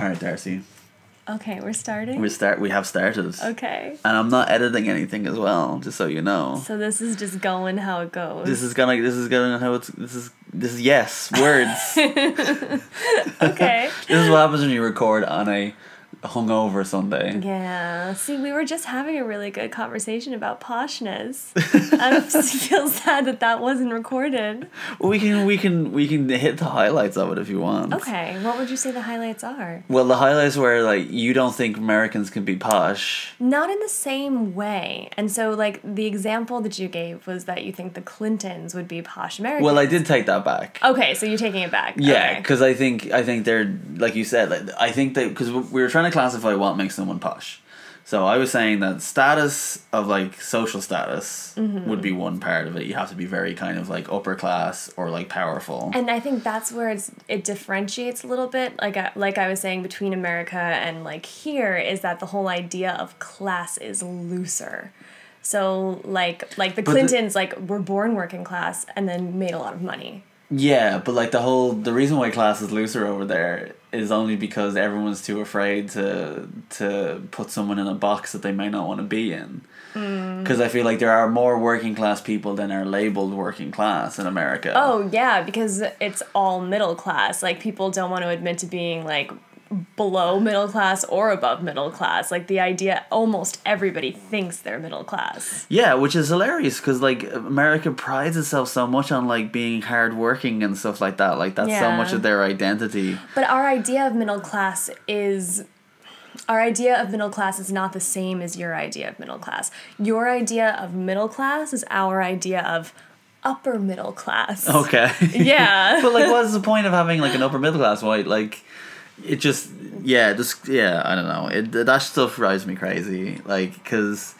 All right, Darcy. Okay, we're starting. We start. We have started. okay. And I'm not editing anything as well, just so you know. So this is just going how it goes. This is gonna. This is gonna how it's. This is. This is yes words. okay. this is what happens when you record on a hungover Sunday. Yeah. See, we were just having a really good conversation about poshness. I feel sad that that wasn't recorded. We can. We can. We can hit the highlights of it if you want. Okay. What would you say the highlights are? Well, the highlights were like you don't think Americans can be posh. Not in the same way. And so, like, the example that you gave was that you think the Clintons would be posh Americans. Well, I did take that back. Okay, so you're taking it back. Yeah, Okay. because I think I think they're like you said. Like I think that because we were trying to classify what makes someone posh. So I was saying that status of like social status Mm-hmm. would be one part of it. You have to be very kind of like upper class or like powerful. And I think that's where it's it differentiates a little bit. Like I, like I was saying between America and like here is that the whole idea of class is looser. So like like the But the- Clintons like were born working class and then made a lot of money. Yeah, but like the whole the reason why class is looser over there is only because everyone's too afraid to to put someone in a box that they may not want to be in. Mm. Because I feel like there are more working class people than are labeled working class in America. Oh yeah, because it's all middle class. Like people don't want to admit to being like below middle class or above middle class. Like the idea almost everybody thinks they're middle class. Yeah, which is hilarious because like America prides itself so much on like being hardworking and stuff like that. Like that's so much of their identity. But our idea of middle class is our idea of middle class is not the same as your idea of middle class. Your idea of middle class is our idea of upper middle class. Okay. Yeah. but like, what's the point of having like an upper middle class white? Like, it just yeah, just yeah. I don't know. It that stuff drives me crazy. Like, because.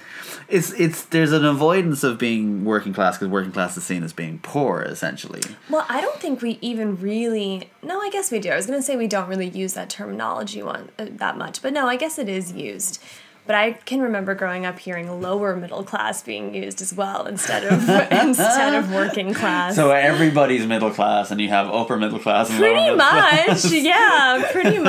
It's it's there's an avoidance of being working class because working class is seen as being poor essentially. Well, I don't think we even really. No, I guess we do. I was gonna say we don't really use that terminology one uh, that much, but no, I guess it is used. But I can remember growing up hearing lower middle class being used as well instead of instead of working class. So everybody's middle class, and you have upper middle class. And lower Pretty middle class. much, yeah, pretty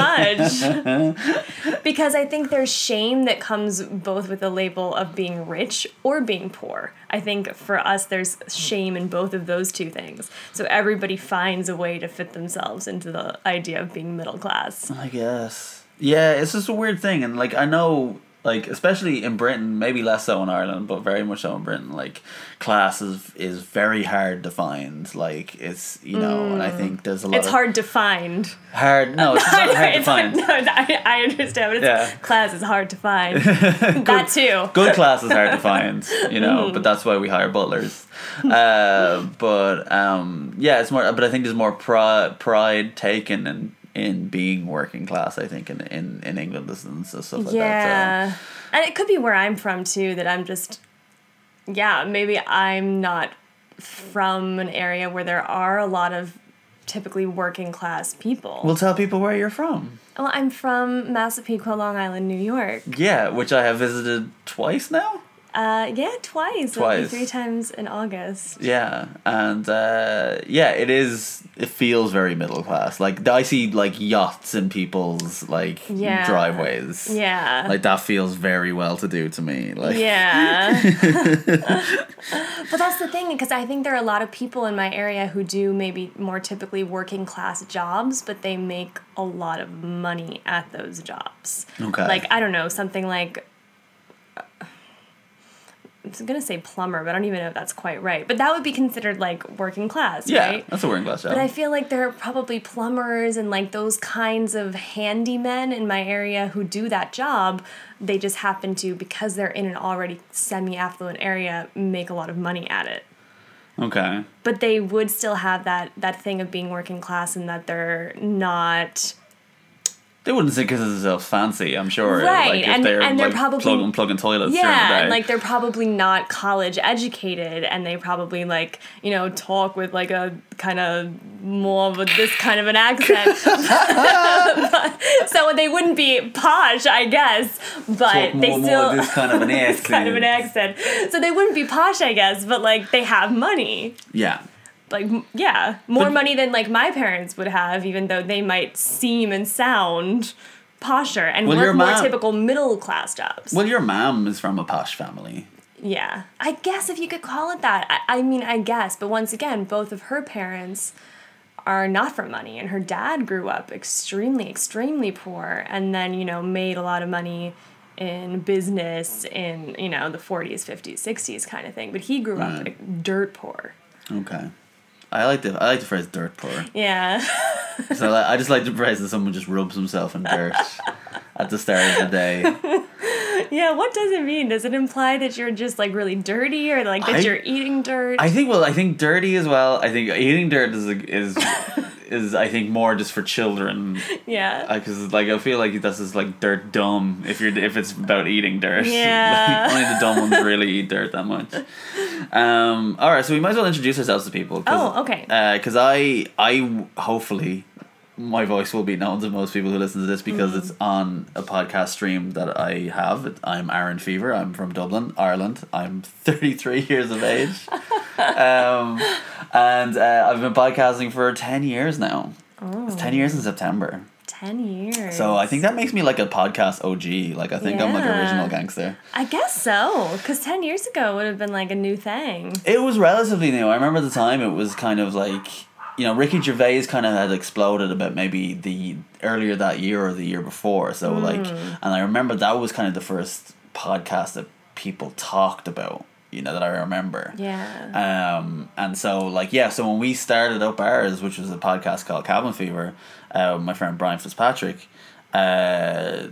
much. because I think there's shame that comes both with the label of being rich or being poor. I think for us, there's shame in both of those two things. So everybody finds a way to fit themselves into the idea of being middle class. I guess. Yeah, it's just a weird thing, and like I know, like especially in Britain, maybe less so in Ireland, but very much so in Britain. Like class is is very hard to find. Like it's you know, and I think there's a lot. Mm. It's hard to find. Hard. No, it's not hard to hard- find. no, I, I understand, but it's, Yeah. class is hard to find. that too. Good class is hard to find, you know, Mm-hmm. but that's why we hire butlers. Uh, but um, yeah, it's more. But I think there's more pride pride taken in in being working class. I think in in, in England and stuff like that. Yeah. And it could be where I'm from too, that I'm just, yeah, maybe I'm not from an area where there are a lot of typically working class people. So, well, tell people where you're from. well, I'm from Massapequa, Long Island, New York. Yeah, which I have visited twice now. Uh, yeah, twice. Twice. three times in August. Yeah, and uh, yeah, it is. It feels very middle class. Like I see like yachts in people's like Yeah. driveways. Yeah. Like that feels very well to do to me. Like Yeah. but that's the thing, because I think there are a lot of people in my area who do maybe more typically working class jobs, but they make a lot of money at those jobs. Okay. Like, I don't know, something like. I'm gonna say plumber, but I don't even know if that's quite right. But that would be considered like working class, yeah, right? that's a working class job. But I feel like there are probably plumbers and like those kinds of handymen in my area who do that job. They just happen to, because they're in an already semi affluent area, make a lot of money at it. okay. But they would still have that, that thing of being working class and that they're not. They wouldn't think of themselves fancy. I'm sure. Right, Like if and- they're, and they're like probably- plugging plugging toilets Yeah, and like they're probably not college educated, and they probably like you know talk with like a kind of more of a, this kind of an accent. so they wouldn't be posh, I guess, but they more, more still this kind of an this kind of an accent. accent. So they wouldn't be posh, I guess, but like they have money. yeah. Like yeah, more But- money than like my parents would have, even though they might seem and sound posher and Well, work more mom- typical middle class jobs. Well, your mom is from a posh family. Yeah, I guess if you could call it that. I, I mean, I guess, but once again, both of her parents are not from money, and her dad grew up extremely, extremely poor, and then you know made a lot of money in business in you know the forties, fifties, sixties kind of thing. But he grew up like, dirt poor. Okay. I like the I like the phrase dirt poor. Yeah, So I, I just like the phrase that someone just rubs himself in dirt at the start of the day. yeah. What does it mean? Does it imply that you're just like really dirty, or like that I- you're eating dirt? I think well, I think dirty as well. I think eating dirt is is is I think more just for children yeah. because like I feel like this is like dirt dumb if you're if it's about eating dirt. Yeah. like, only the dumb ones really eat dirt that much. Um. All right, so we might as well introduce ourselves to people. Oh, okay. Because I I hopefully my voice will be known to most people who listen to this because it's Mm-hmm. on a podcast stream that I have. I'm Aaron Fever. I'm from Dublin, Ireland. I'm 33 years of age. um, and uh, I've been podcasting for 10 years now. It's 10 years in September. Ten years. So I think that makes me like a podcast OG. Like I think I'm like Yeah. original gangster. I guess so, because 10 years ago would have been like a new thing. It was relatively new. I remember the time it was kind of like you know Ricky Gervais kind of had exploded about maybe the earlier that year or the year before. So like, and I remember that was kind of the first podcast that people talked about. You know that I remember. Yeah. Um, and so like yeah, so when we started up ours, which was a podcast called Cabin Fever, uh, my friend Brian Fitzpatrick, uh,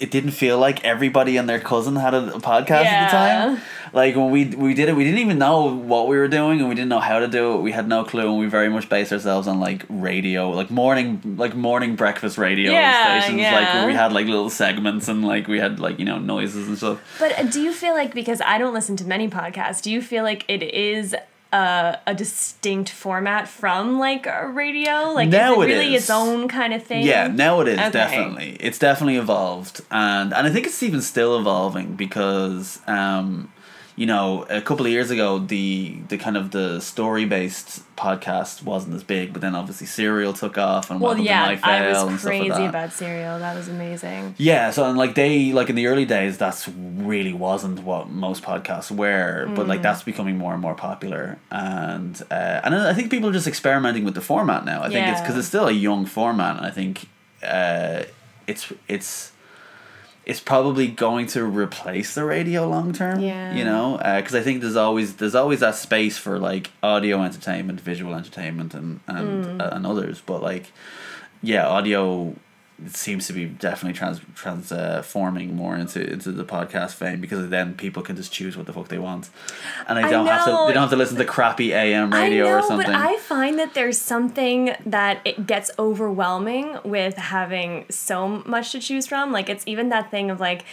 it didn't feel like everybody and their cousin had a, a podcast at the time. Like when we we did it, we didn't even know what we were doing, and we didn't know how to do it. We had no clue, and we very much based ourselves on like radio, like morning, like morning breakfast radio Yeah, stations, like where we had like little segments and like we had like you know noises and stuff. But uh, do you feel like, because I don't listen to many podcasts, do you feel like it is a, a distinct format from like a radio? Like, Now is it it really is. its own kind of thing? Yeah, now it is Okay. definitely. It's definitely evolved, and and I think it's even still evolving because um, you know, a couple of years ago, the the kind of the story based podcast wasn't as big, but then obviously Serial took off and Well, Welcome yeah, to I was stuff like crazy about Serial. That was amazing. Yeah, so and like they like in the early days, that's really wasn't what most podcasts were, but Mm. like that's becoming more and more popular, and uh, and I think people are just experimenting with the format now. I think it's because it's still a young format, and I think uh, it's it's it's probably going to replace the radio long term. Yeah. you know, because I think there's always there's always that space for like audio entertainment, visual entertainment, and and Mm. uh, and others, but like yeah, audio seems to be definitely trans transforming more into into the podcast fame because then people can just choose what the fuck they want, and they I don't have to they don't have to listen to crappy AM radio know, or something. but I find that there's something that it gets overwhelming with having so much to choose from. Like it's even that thing of like,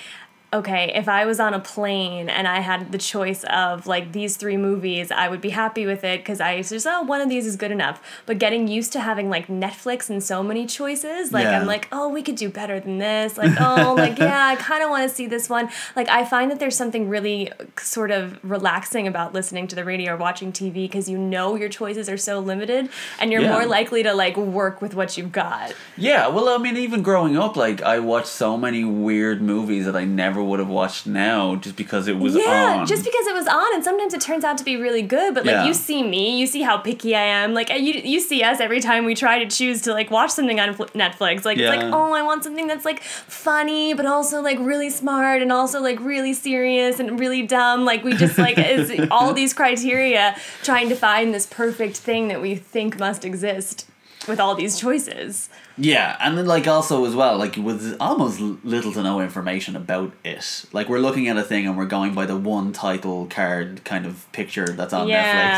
okay, if I was on a plane and I had the choice of like these three movies, I would be happy with it because I just oh one of these is good enough. But getting used to having like Netflix and so many choices, like Yeah. I'm like oh we could do better than this. Like oh like yeah I kind of want to see this one. Like I find that there's something really uh, sort of relaxing about listening to the radio or watching TV because you know your choices are so limited and you're Yeah. more likely to like work with what you've got. Yeah, well, I mean, even growing up, like I watched so many weird movies that I never would have watched now just because it was yeah, on. just because it was on, and sometimes it turns out to be really good. But like Yeah. you see me, you see how picky I am. Like you, you see us every time we try to choose to like watch something on Netflix. Like it's like oh, I want something that's like funny, but also like really smart, and also like really serious and really dumb. Like we just like it's all these criteria trying to find this perfect thing that we think must exist with all these choices. Yeah, and then like also as well, like with almost little to no information about it. Like we're looking at a thing and we're going by the one title card kind of picture that's on Netflix,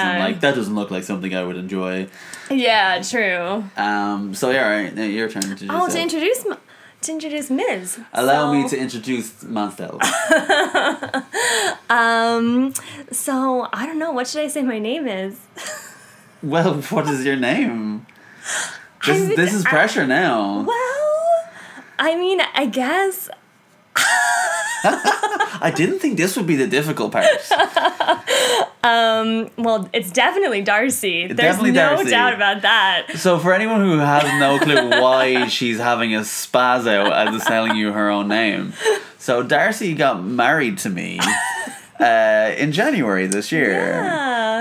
and like that doesn't look like something I would enjoy. Yeah, true. Um. So yeah, right. Now your turn to introduce. Oh, to introduce. m- To introduce Ms. Allow me to introduce Mansell. Um, so I don't know. What should I say my name is? well, what is your name? This is, I- this is pressure now. Well, I mean, I guess. I I didn't think this would be the difficult part. um, Well, it's definitely Darcy. There's Definitely no Darcy. doubt about that. So for anyone who has no clue why she's having a spaz out as telling you her own name, so Darcy got married to me uh, in January this year,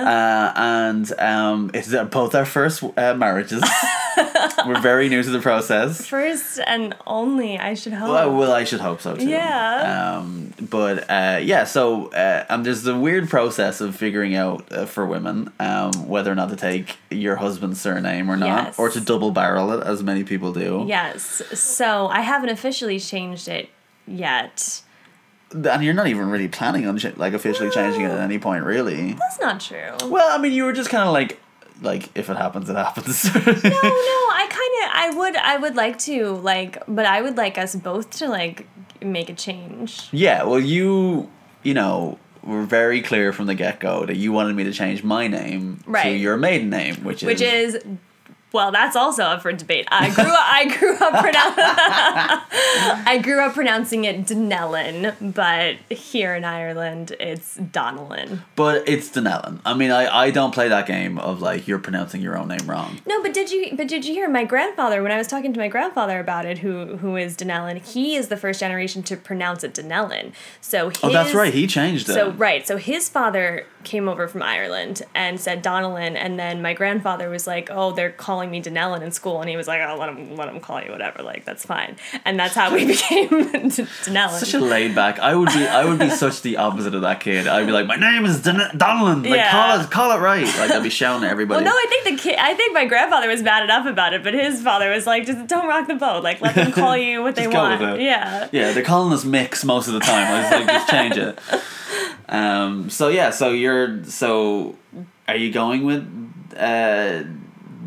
uh, and um, it's uh, both our first uh, marriages. We're very new to the process. First and only, I should hope. Well, well, I should hope so too. Yeah. Um, but uh, yeah, so uh, um, there's the weird process of figuring out uh, for women um, whether or not to take your husband's surname or not, Yes. or to double barrel it, as many people do. yes. So I haven't officially changed it yet. And you're not even really planning on ch- like officially changing it at any point, really. That's not true. Well, I mean, you were just kind of like, like if it happens, it happens. no, no, I kind of, I would, I would like to, like, but I would like us both to, like, make a change. Yeah, well, you, you know, were very clear from the get go that you wanted me to change my name to your maiden name, which, Which is. Well, that's also up for debate. I grew up, I grew up pronoun- I grew up pronouncing it Denellen, but here in Ireland, it's Donnellan. But it's Denellen. I mean, I, I don't play that game of like you're pronouncing your own name wrong. No, but did you but did you hear my grandfather when I was talking to my grandfather about it who who is Denellen, he is the first generation to pronounce it Denellen. So his Oh, that's right. He changed it. So right, so his father came over from Ireland and said Donnellan, and then my grandfather was like, "Oh, they're calling me Denellen in school," and he was like, "Oh, let him let him call you whatever, like that's fine." And that's how we became Denellen. Such a laid back. I would be. I would be such the opposite of that kid. I'd be like, my name is Den- Donlan. Like, Yeah. call it, call it right. Like, I'd be shouting at everybody. well, no, I think the kid. I think my grandfather was bad enough about it, but his father was like, "Just don't rock the boat. Like, let them call you what they want." Yeah. Yeah, they're calling us mix most of the time. I was like, just change it. Um. So yeah. So you're. So, are you going with uh,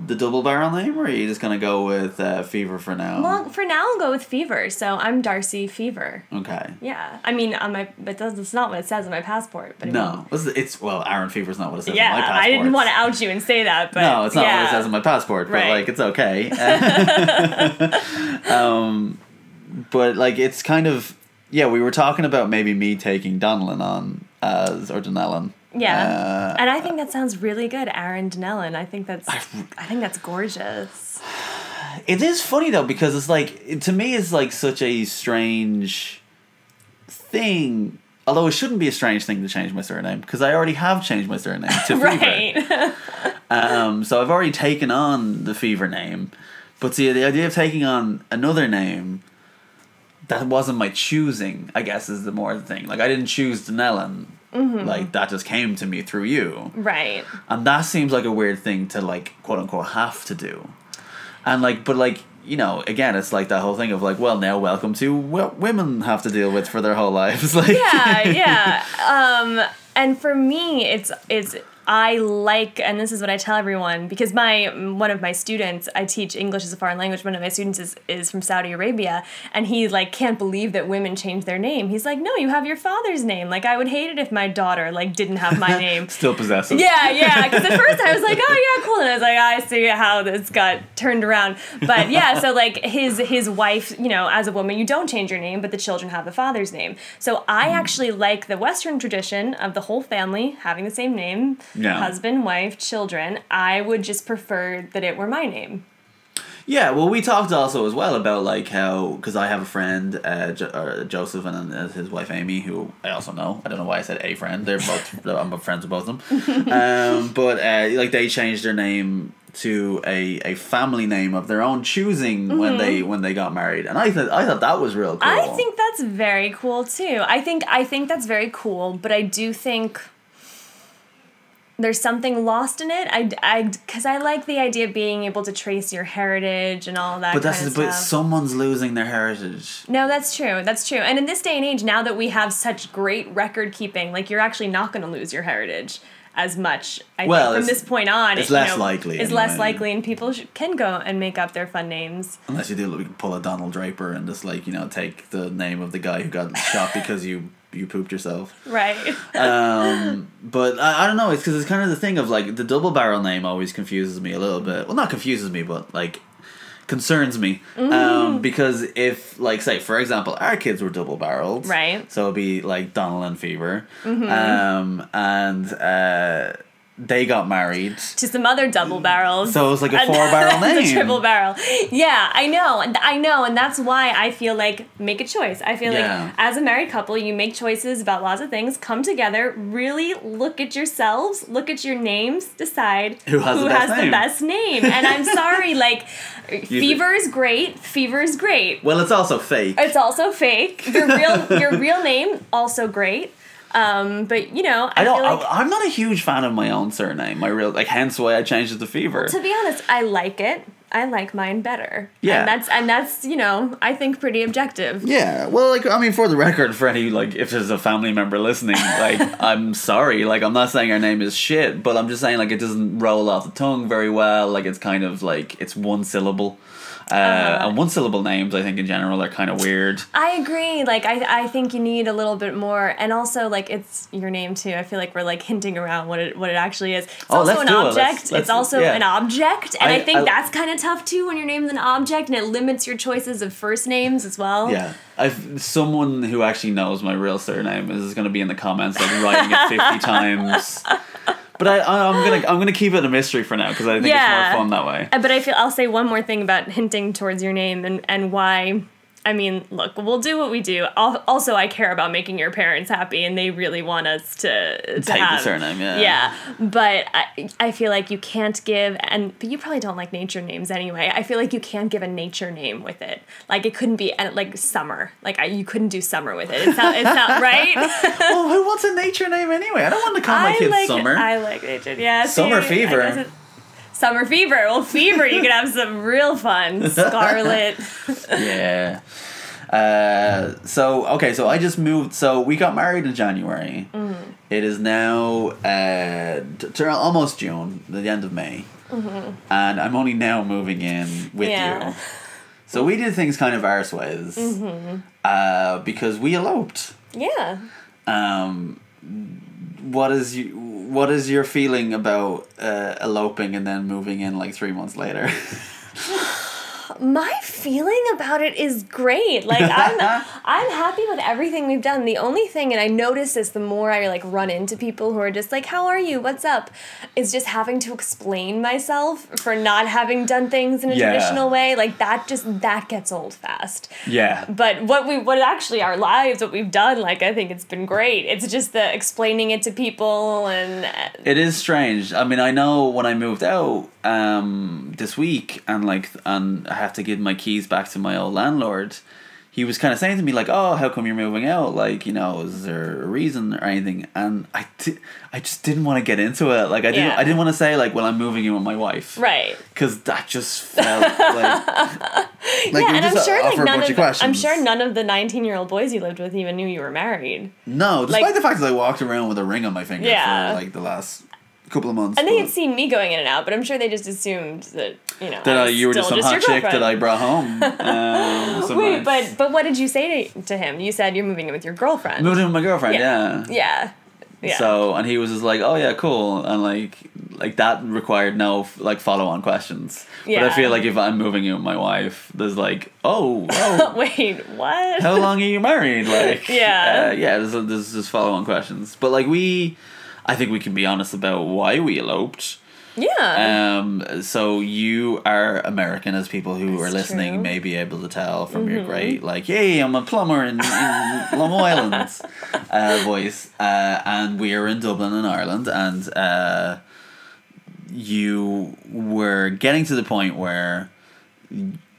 the double barrel name, or are you just gonna go with uh, Fever for now? Well, for now, I'll go with Fever. So I'm Darcy Fever. okay. Yeah, I mean, on my but that's that's not what it says on my passport. But I mean, No, it's well, Aaron Fever's not what it says yeah, on my passport. I didn't want to out you and say that, but No, it's not yeah. what it says on my passport, but Right. like it's okay. um, but like it's kind of yeah. We were talking about maybe me taking Donlan on as or Donellen. Yeah, Uh, and I think that sounds really good, Aaron Denellen. I think that's I think that's gorgeous. it is funny though because it's like it, to me it's like such a strange thing. Although it shouldn't be a strange thing to change my surname because I already have changed my surname to Fever. Right. Um, so I've already taken on the Fever name, but see, the idea of taking on another name that wasn't my choosing. I guess is the more the thing. Like I didn't choose Denellen. Like that just came to me through you, right. and that seems like a weird thing to like quote unquote have to do. And like, but like you know, again, it's like that whole thing of like, well, now welcome to what women have to deal with for their whole lives. Like, yeah, yeah. Um, and for me, it's it's I like, and this is what I tell everyone because my one of my students, I teach English as a foreign language. One of my students is is from Saudi Arabia, and he like can't believe that women change their name. He's like, no, you have your father's name. Like I would hate it if my daughter like didn't have my name. still possessive. Yeah, yeah. Because at first I was like, oh yeah, cool, and I was like, I see how this got turned around. But yeah, so like his his wife, you know, as a woman, you don't change your name, but the children have the father's name. So I mm. actually like the Western tradition of the whole family having the same name, Yeah. husband, wife, children. I would just prefer that it were my name. Yeah, well, we talked also as well about like how because I have a friend, uh, jo- uh, Joseph, and uh, his wife Amy, who I also know. I don't know why I said a friend. They're both I'm friends with both of them. Um, but uh, like they changed their name to a, a family name of their own choosing when they when they got married, and I thought I thought that was real cool. I think that's very cool too. I think I think that's very cool, but I do think there's something lost in it. I I because I like the idea of being able to trace your heritage and all that. But that's but someone's losing their heritage. No, that's true. That's true. And in this day and age, now that we have such great record keeping, like you're actually not going to lose your heritage as much. I Well, think from this point on, it's less know, likely It's less likely, and people sh- can go and make up their fun names. Unless you do like, pull a Donald Draper and just like you know take the name of the guy who got shot because you you pooped yourself. Right. um, but I, I don't know. It's because it's kind of the thing of like the double barrel name always confuses me a little bit. Well, not confuses me, but like concerns me. Um, because if like say for example our kids were double barreled Right. so it'd be like Donald and Fever. Um, and uh, they got married to some other double barrels. so it was like a four barrel the name triple barrel. Yeah, I know, and I know, and that's why I feel like make a choice. I feel Yeah. like as a married couple, you make choices about lots of things. Come together, really look at yourselves, look at your names, decide Who has the best name. best name. And I'm sorry, like fever is great. Fever is great. well it's also fake It's also fake. Your real your real name also great. Um, but you know, I, I don't. feel like I, I'm not a huge fan of my own surname. My real like, hence why I changed it to Fever. to be honest, I like it. I like mine better. Yeah. And that's and that's, you know, I think pretty objective. Yeah, well, like I mean, for the record, for any like, if there's a family member listening, like, I'm sorry, like, I'm not saying our name is shit, but I'm just saying like it doesn't roll off the tongue very well. Like, it's kind of like it's one syllable, uh, Uh-huh. and one syllable names, I think in general are kind of weird. I agree. Like I I think you need a little bit more and also like it's your name too. I feel like we're like hinting around what it what it actually is. It's Oh, also an do it. Let's- object. let's- it's also yeah. an object. And I, I- think I- that's kind of tough too when your name's an object and it limits your choices of first names as well. Yeah, I've someone who actually knows my real surname is going to be in the comments like writing it fifty times. But I, I'm gonna, I'm gonna keep it a mystery for now because I think Yeah. it's more fun that way. Uh, But I feel I'll say one more thing about hinting towards your name and and why. I mean, look, we'll do what we do. Also, I care about making your parents happy, and they really want us to, to Take the have, surname, yeah. Yeah, but I, I feel like you can't give, and but you probably don't like nature names anyway. I feel like you can't give a nature name with it. Like it couldn't be like summer. Like I, you couldn't do summer with it. It's not, it's not right. well, who wants a nature name anyway? I don't want to call my I kids like Summer. I like nature. Yeah, Summer see, fever. Summer fever. Well, fever. You could have some real fun. Scarlet. yeah. Uh, so okay, so I just moved. So we got married in January. Mm-hmm. It is now uh, t- t- almost June, the end of May, and I'm only now moving in with Mm-hmm. Yeah. Mm-hmm. you. So we did things kind of arse ways, uh, because we eloped. Yeah. Um, what is you? What is your feeling about uh, eloping and then moving in like three months later? My feeling about it is great. Like I'm I'm happy with everything we've done. The only thing and I notice this the more I like run into people who are just like, "How are you? What's up?" is just having to explain myself for not having done things in a Yeah. traditional way. Like that just that gets old fast. yeah. But what we what actually our lives what we've done like I think it's been great. It's just the explaining it to people and uh, It is strange. I mean, I know when I moved out um, this week, and like, and I have to give my keys back to my old landlord. He was kind of saying to me like, "Oh, how come you're moving out? Like, you know, is there a reason or anything?" And I, di- I just didn't want to get into it. Like, I didn't, Yeah. I didn't want to say like, "Well, I'm moving in with my wife," right. Because that just felt like, like yeah, and I'm sure like none of of. I'm sure none of the 19 year old boys you lived with even knew you were married. No, despite like- the fact that I walked around with a ring on my finger Yeah. for like the last couple of months. And they had seen me going in and out, but I'm sure they just assumed that you know that uh, you were just some hot chick that. I brought home. Um, Wait, but but what did you say to, to him? You said you're moving in with your girlfriend. Moving in with my girlfriend. Yeah. Yeah. yeah. Yeah. So and he was just like, oh yeah, cool, and like like that required no like follow on questions. But I feel like if I'm moving in with my wife, there's like, oh, oh. Wait, what? How long are you married? Like, Yeah. uh, yeah. There's there's just follow on questions, but like we, I think we can be honest about why we eloped. yeah. Um, so you are American, as people who are listening true. Mm-hmm. may be able to tell from your great, like, "Yay, I'm a plumber in, in Long Island," uh, voice. Uh, and we are in Dublin, in Ireland, and uh, you were getting to the point where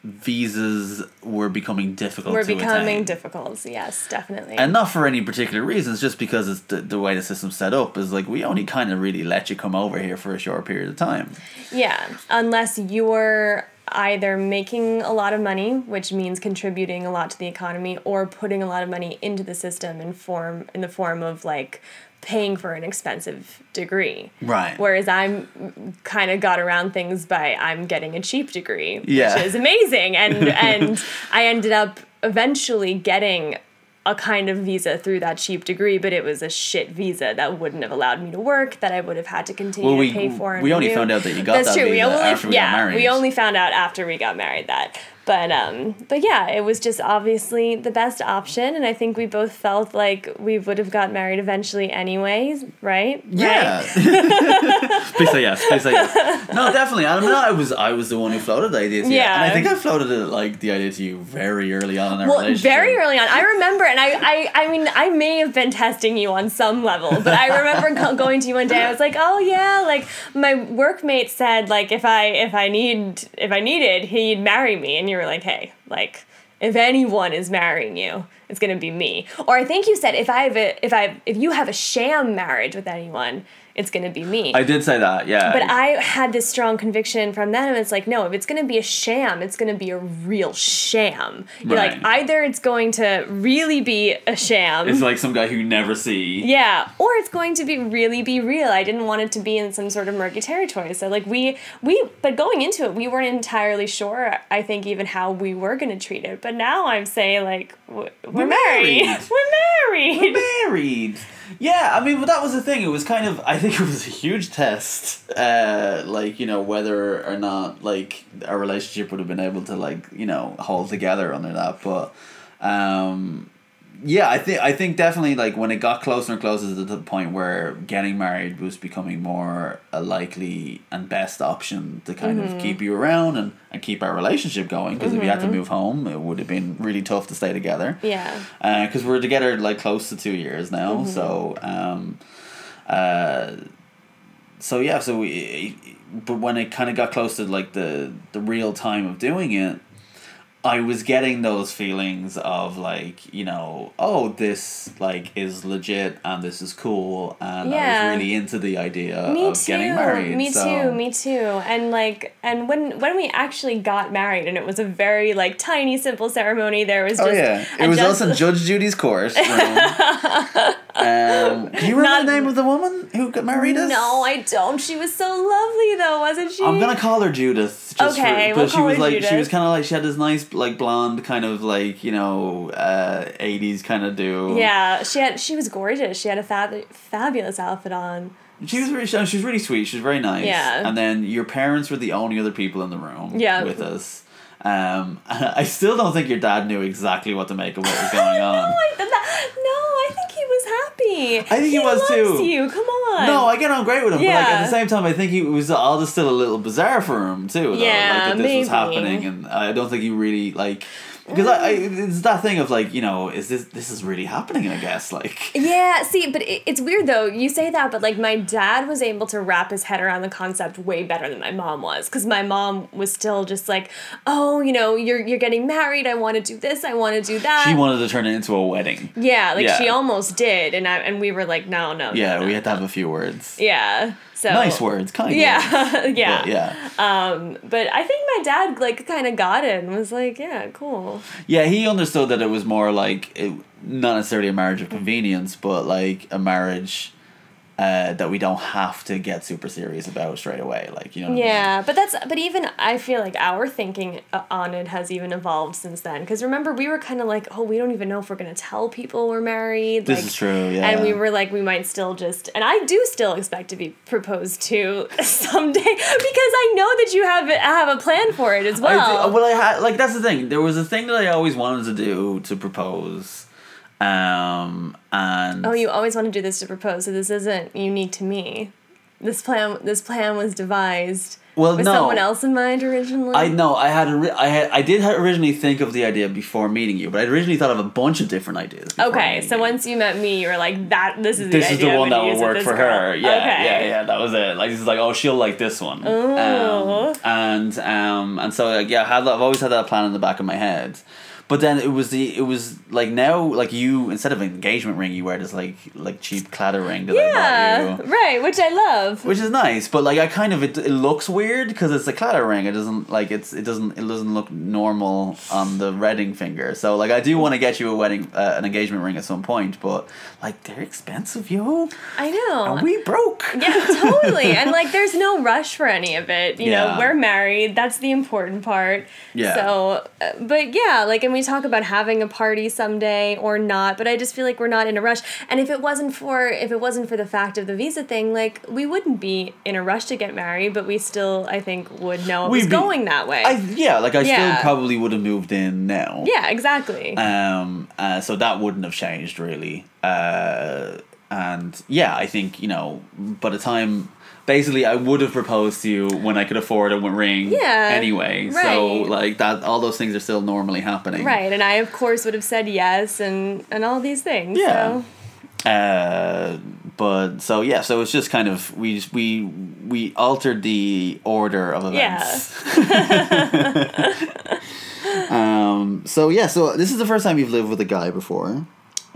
visas were becoming difficult. We're to becoming attain. difficult. Yes, definitely. And not for any particular reasons, just because it's the, the way the system's set up is like we only kind of really let you come over here for a short period of time. Yeah, unless you're either making a lot of money, which means contributing a lot to the economy, or putting a lot of money into the system in form in the form of like paying for an expensive degree. Right. Whereas I'm kind of got around things by I'm getting a cheap degree, Yeah. which is amazing, and and I ended up eventually getting a kind of visa through that cheap degree, but it was a shit visa that wouldn't have allowed me to work, that I would have had to continue Well, we- to pay for. and we only found out that you got That's that true. we visa only, after we got yeah, married. we only found out after we got married that. But um, but yeah, it was just obviously the best option, and I think we both felt like we would have got married eventually, anyways, right? Yeah. Right? please say yes. Please say yes. No, definitely. I mean, I was I was the one who floated the idea to you. Yeah. And I think I floated it like the idea to you very early on in our Well, relationship. very early on, I remember, and I, I, I mean, I may have been testing you on some level, but I remember going to you one day. I was like, "Oh yeah," like my workmate said, like if I, if I need, if I needed, he'd marry me, and you were like, "Hey, like if anyone is marrying you, it's gonna be me." Or I think you said, "If I have a, if I, if you have a sham marriage with anyone, it's gonna be me." I did say that, yeah. But I had this strong conviction from them. It's like, no, if it's going to be a sham, it's going to be a real sham. You're like, either it's going to really be a sham. it's like some guy who you never see. yeah, or it's going to be really be real. I didn't want it to be in some sort of murky territory. So like we we but going into it, we weren't entirely sure. I think even how we were going to treat it. But now I'm saying like we're, We're married. married. we're married. We're married. Yeah, I mean, but that was the thing. It was kind of, I think it was a huge test. Uh, like, you know, whether or not, like, our relationship would have been able to, like, you know, hold together under that. But, um, yeah, I think I think definitely like when it got closer and closer to the point where getting married was becoming more a likely and best option to kind Mm-hmm. of keep you around and, and keep our relationship going because if you had to move home it would have been really tough to stay together yeah. because we're together like close to two years now. So, um, uh, so yeah. So we, but when it kind of got close to like the the real time of doing it, I was getting those feelings of like you know oh this like is legit and this is cool and I was really into the idea Me of too. getting married. Me so. too. Me too. And like, and when when we actually got married, and it was a very like tiny, simple ceremony. There was oh, just Oh yeah, it was just- also Judge Judy's court. um, do you remember Not- the name of the woman who got married us? No, I don't. She was so lovely, though, wasn't she? I'm gonna call her Judith. Just Okay, for, but we'll she call was her like she was kind of like she had this nice like blonde kind of like you know uh, 80s kind of do. Yeah, she had. She was gorgeous. She had a fab- fabulous outfit on. She was really she was really sweet. She was very nice. Yeah. And then your parents were the only other people in the room. Yeah. With us. Um, I still don't think your dad knew exactly what to make of what was going on. No, I, that, no, I think happy. I think he was loves too. You come on. No, I get on great with him, but like at the same time, I think he it was all just still a little bizarre for him too. Though, Yeah, like that this maybe. was happening, and I don't think he really like because I, I it's that thing of like you know is this this is really happening? I guess like Yeah, see, but it, it's weird though. You say that, but like my dad was able to wrap his head around the concept way better than my mom was, because my mom was still just like, oh, you know, you're you're getting married. I want to do this. I want to do that. she wanted to turn it into a wedding. yeah, like Yeah. she almost did, and I and we were like, no, no, no, Yeah, no, we had to have a few words. Yeah. So Nice words, kind words. Yeah, yeah. But yeah, Um, but I think my dad like kind of got it and was like, yeah, cool. yeah. He understood that it was more like it, not necessarily a marriage of convenience, but like a marriage uh, that we don't have to get super serious about straight away. Like you know. what I mean? Yeah, but that's but even I feel like our thinking uh, on it has even evolved since then. Because remember, we were kind of like, oh, we don't even know if we're gonna tell people we're married. This like, is true, yeah. And we were like, we might still just, and I do still expect to be proposed to someday because I know that you have have a plan for it as I well. do- well, I had like that's the thing. There was a thing that I always wanted to do to propose, um, and oh, you always want to do this to propose, so this isn't unique to me. This plan, this plan was devised well, with no, someone else in mind originally. I know I had I had I did originally think of the idea before meeting you, but I originally thought of a bunch of different ideas. Okay, so you. once you met me, you were like, "That this is the this is idea the one that will work for girl." her. Yeah, okay. yeah, yeah. That was it. Like this is like, oh, she'll like this one. Um, and um, and so like, yeah, I had I've always had that plan in the back of my head. But then it was the it was like now like you instead of an engagement ring you wear this like like cheap Claddagh ring that I Yeah, bought you. right, which I love. Which is nice, but like I kind of it, it looks weird because it's a Claddagh ring. It doesn't like it's it doesn't it doesn't look normal on the wedding finger. So like I do want to get you a wedding uh, an engagement ring at some point, but like they're expensive, yo. I know. And we broke. yeah, totally. And like, there's no rush for any of it. You Yeah. know, we're married. That's the important part. Yeah. So, uh, but yeah, like, and we talk about having a party someday or not, but I just feel like we're not in a rush. And if it wasn't for if it wasn't for the fact of the visa thing, like we wouldn't be in a rush to get married, but we still I think would know it We'd was be- going that way. I yeah, like I Yeah. still probably would have moved in now. yeah, exactly. Um, uh, so that wouldn't have changed really. Uh, and yeah, I think you know by the time. Basically, I would have proposed to you when I could afford a ring. Yeah, Anyway, so like that, all those things are still normally happening. right, and I of course would have said yes and and all these things. Yeah. So. Uh, but so yeah, so it's just kind of we just we we altered the order of events. Yeah. um. So yeah. So this is the first time you've lived with a guy before.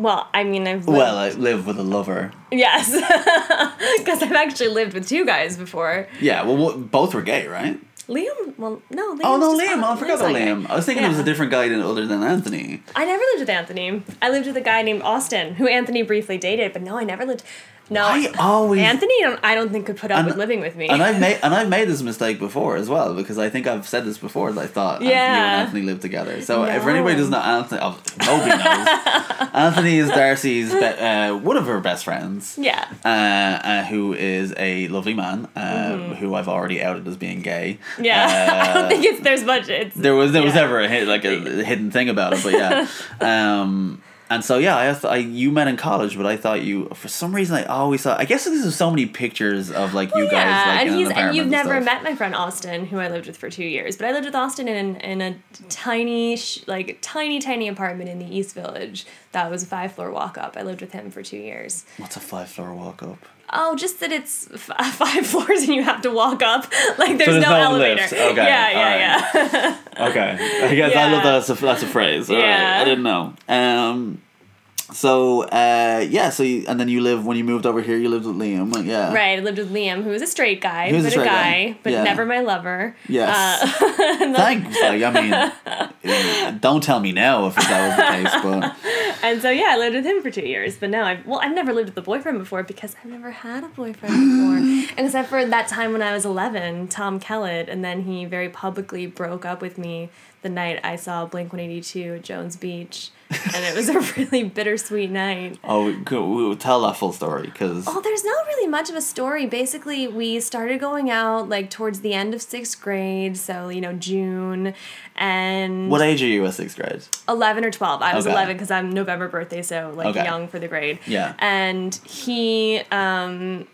Well, I mean, I've lived, Well, I live with a lover. yes, because I've actually lived with two guys before. Yeah. Well, what, both were gay, right? Liam, well, no, Oh no, Liam! not- oh, I forgot about. Liam. I was thinking it was a different guy than other than Anthony. I never lived with Anthony. I lived with a guy named Austin, who Anthony briefly dated, but no, I never lived. No, I always Anthony, I don't, I don't think could put up And- with living with me. And I've made and I've made this mistake before as well because I think I've said this before that I thought Yeah. and Anthony lived together. So if anybody doesn't know Anthony, oh, nobody knows. Anthony is Darcy's be- uh, one of her best friends. yeah, Uh, uh, who is a lovely man, uh, who I've already outed as being gay. Mm-hmm. yeah. I Uh, don't think it's there's much. It's there was there was Yeah. never a hit, like a hidden thing about it, but yeah. um, and so yeah, I, I you met in college, but I thought you for some reason I always thought I guess because there's so many pictures of like you guys yeah, like and in an and you've never stuff. met my friend Austin, who I lived with for two years. But I lived with Austin in in a tiny, like tiny, tiny apartment in the East Village. That was a five floor walk up. I lived with him for two years. What's a five floor walk up? Oh, just that it's f- five floors and you have to walk up. Like there's, there's no, no elevator. lift. Okay, Yeah, yeah, yeah. Okay, I guess I love that. That's a, that's a phrase. All right. Yeah. I didn't know. Um, so uh, yeah, so you, and then you live when you moved over here. You lived with Liam. Like, yeah. Right, I lived with Liam, who was a straight guy, a but a straight guy, guy. but Yeah. never my lover. Yes. Uh, I mean, don't tell me now if that was the case, but And so yeah, I lived with him for two years. But no, I've well, I've never lived with a boyfriend before because I've never had a boyfriend before, except for that time when I was eleven, Tom Kellett, and then he very publicly broke up with me the night I saw Blink One Eighty Two at Jones Beach, and it was a really bittersweet night. oh, we'll tell that full story because Oh, there's not really much of a story. Basically, we started going out like towards the end of sixth grade, so you know June, and what age are you at sixth grade? 11 or 12 i was Okay. 11 because i'm november birthday so like Okay. young for the grade Yeah. and he um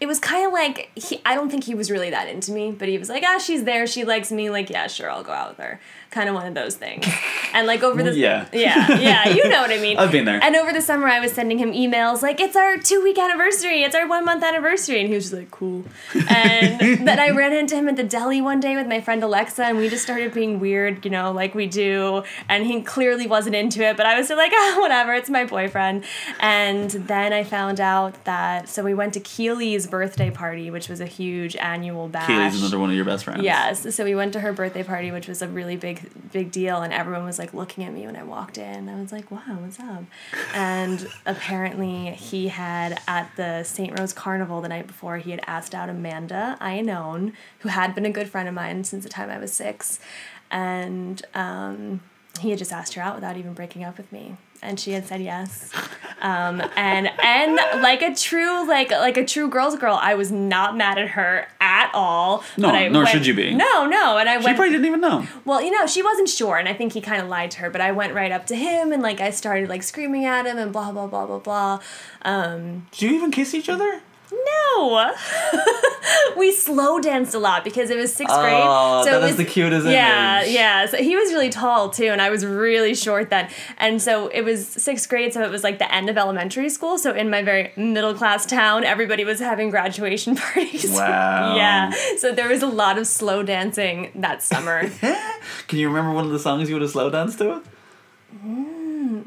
it was kind of like he i don't think he was really that into me but he was like ah she's there she likes me like yeah sure i'll go out with her kind of one of those things and like over the Yeah. yeah yeah you know what i mean I've been there. and over the summer i was sending him emails like it's our two week anniversary it's our one month anniversary and he was just like cool and then i ran into him at the deli one day with my friend alexa and we just started being weird you know like we do and he clearly wasn't into it but i was still like ah whatever it's my boyfriend and then i found out that so we went to Keeley's birthday party which was a huge annual bash Keely's another one of your best friends. Yes. So we went to her birthday party, which was a really big, big deal, and everyone was like looking at me when I walked in. I was like, "Wow, what's up?" And apparently, he had at the St. Rose Carnival the night before, he had asked out Amanda Iannone, who had been a good friend of mine since the time I was six, and um, he had just asked her out without even breaking up with me. And she had said yes, um, and and like a true like like a true girl's girl, I was not mad at her at all. No, but I nor went- should you be. No, no, and I She went. probably didn't even know. well, you know, she wasn't sure, and I think he kind of lied to her. But I went right up to him, and like I started like screaming at him, and blah blah blah blah blah. Um, Did you even kiss each other? No, we slow danced a lot because it was sixth grade. Oh, so that it is was, the cutest Yeah, image. yeah. So he was really tall too, and I was really short then. And so it was sixth grade, so it was like the end of elementary school. So in my very middle class town, everybody was having graduation parties. Wow. yeah. So there was a lot of slow dancing that summer. Can you remember one of the songs you would have slow danced to? Mm.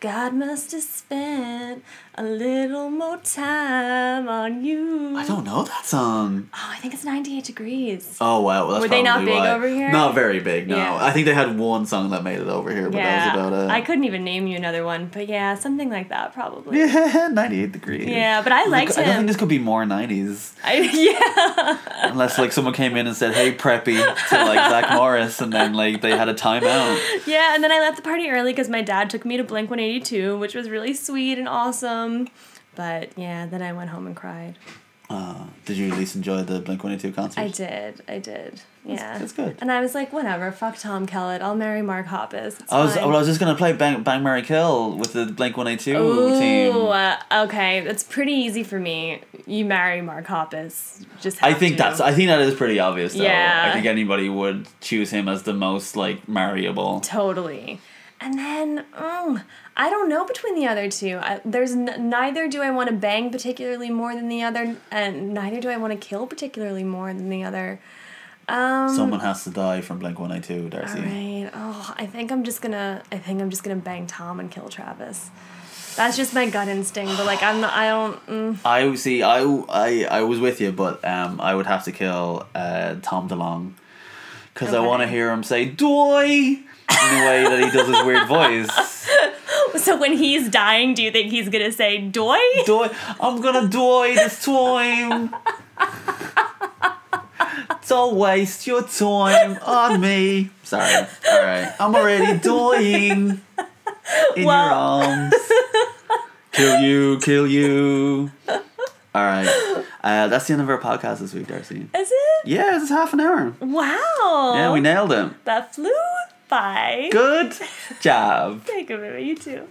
God must have spent a little more time on you. I don't know that song. Oh, I think it's 98 Degrees. Oh wow, well, that's Were they not big why. over here? Not very big. No, Yeah. I think they had one song that made it over here, but yeah. that was about it. I couldn't even name you another one, but yeah, something like that probably. Yeah, ninety-eight degrees. Yeah, but I liked I don't think this could be more nineties, I, yeah. unless like someone came in and said, "Hey, preppy," to like Zach Morris, and then like they had a timeout. Yeah, and then I left the party early because my dad took me to Blink 182, which was really sweet and awesome. But yeah, then I went home and cried. Uh, did you at least enjoy the Blink One Eighty Two concert? I did, I did. Yeah. that's good. And I was like, whatever, fuck Tom Kellett. I'll marry Mark Hoppus. It's I was fine. well, I was just gonna play Bang Bang Marry Kill with the Blink One Eighty Two team. Uh, okay, that's pretty easy for me. You marry Mark Hoppus. Just I think to. that's I think that is pretty obvious though. Yeah. I think anybody would choose him as the most like marryable. Totally. And then, mm, I don't know between the other two. I, there's n- neither do I want to bang particularly more than the other, and neither do I want to kill particularly more than the other. Um, Someone has to die from Blink One Eighty Two, Darcy. all right. Oh, I think I'm just gonna. I think I'm just gonna bang Tom and kill Travis. That's just my gut instinct, but like I'm not. I don't. Mm, I see. I, I I was with you, but um, I would have to kill uh, Tom DeLonge because I want to hear him say "doy" in the way that he does his weird voice. so when he's dying, do you think he's gonna say "doy"? Doy, I'm gonna doy this time. Don't waste your time on me. Sorry. All right. I'm already doying in your arms. Kill you, kill you. All right. Uh, that's the end of our podcast this week, Darcy. Is it? Yeah, it's half an hour. Wow. Yeah, we nailed it. That flew by. Good job. Thank you, baby. You too.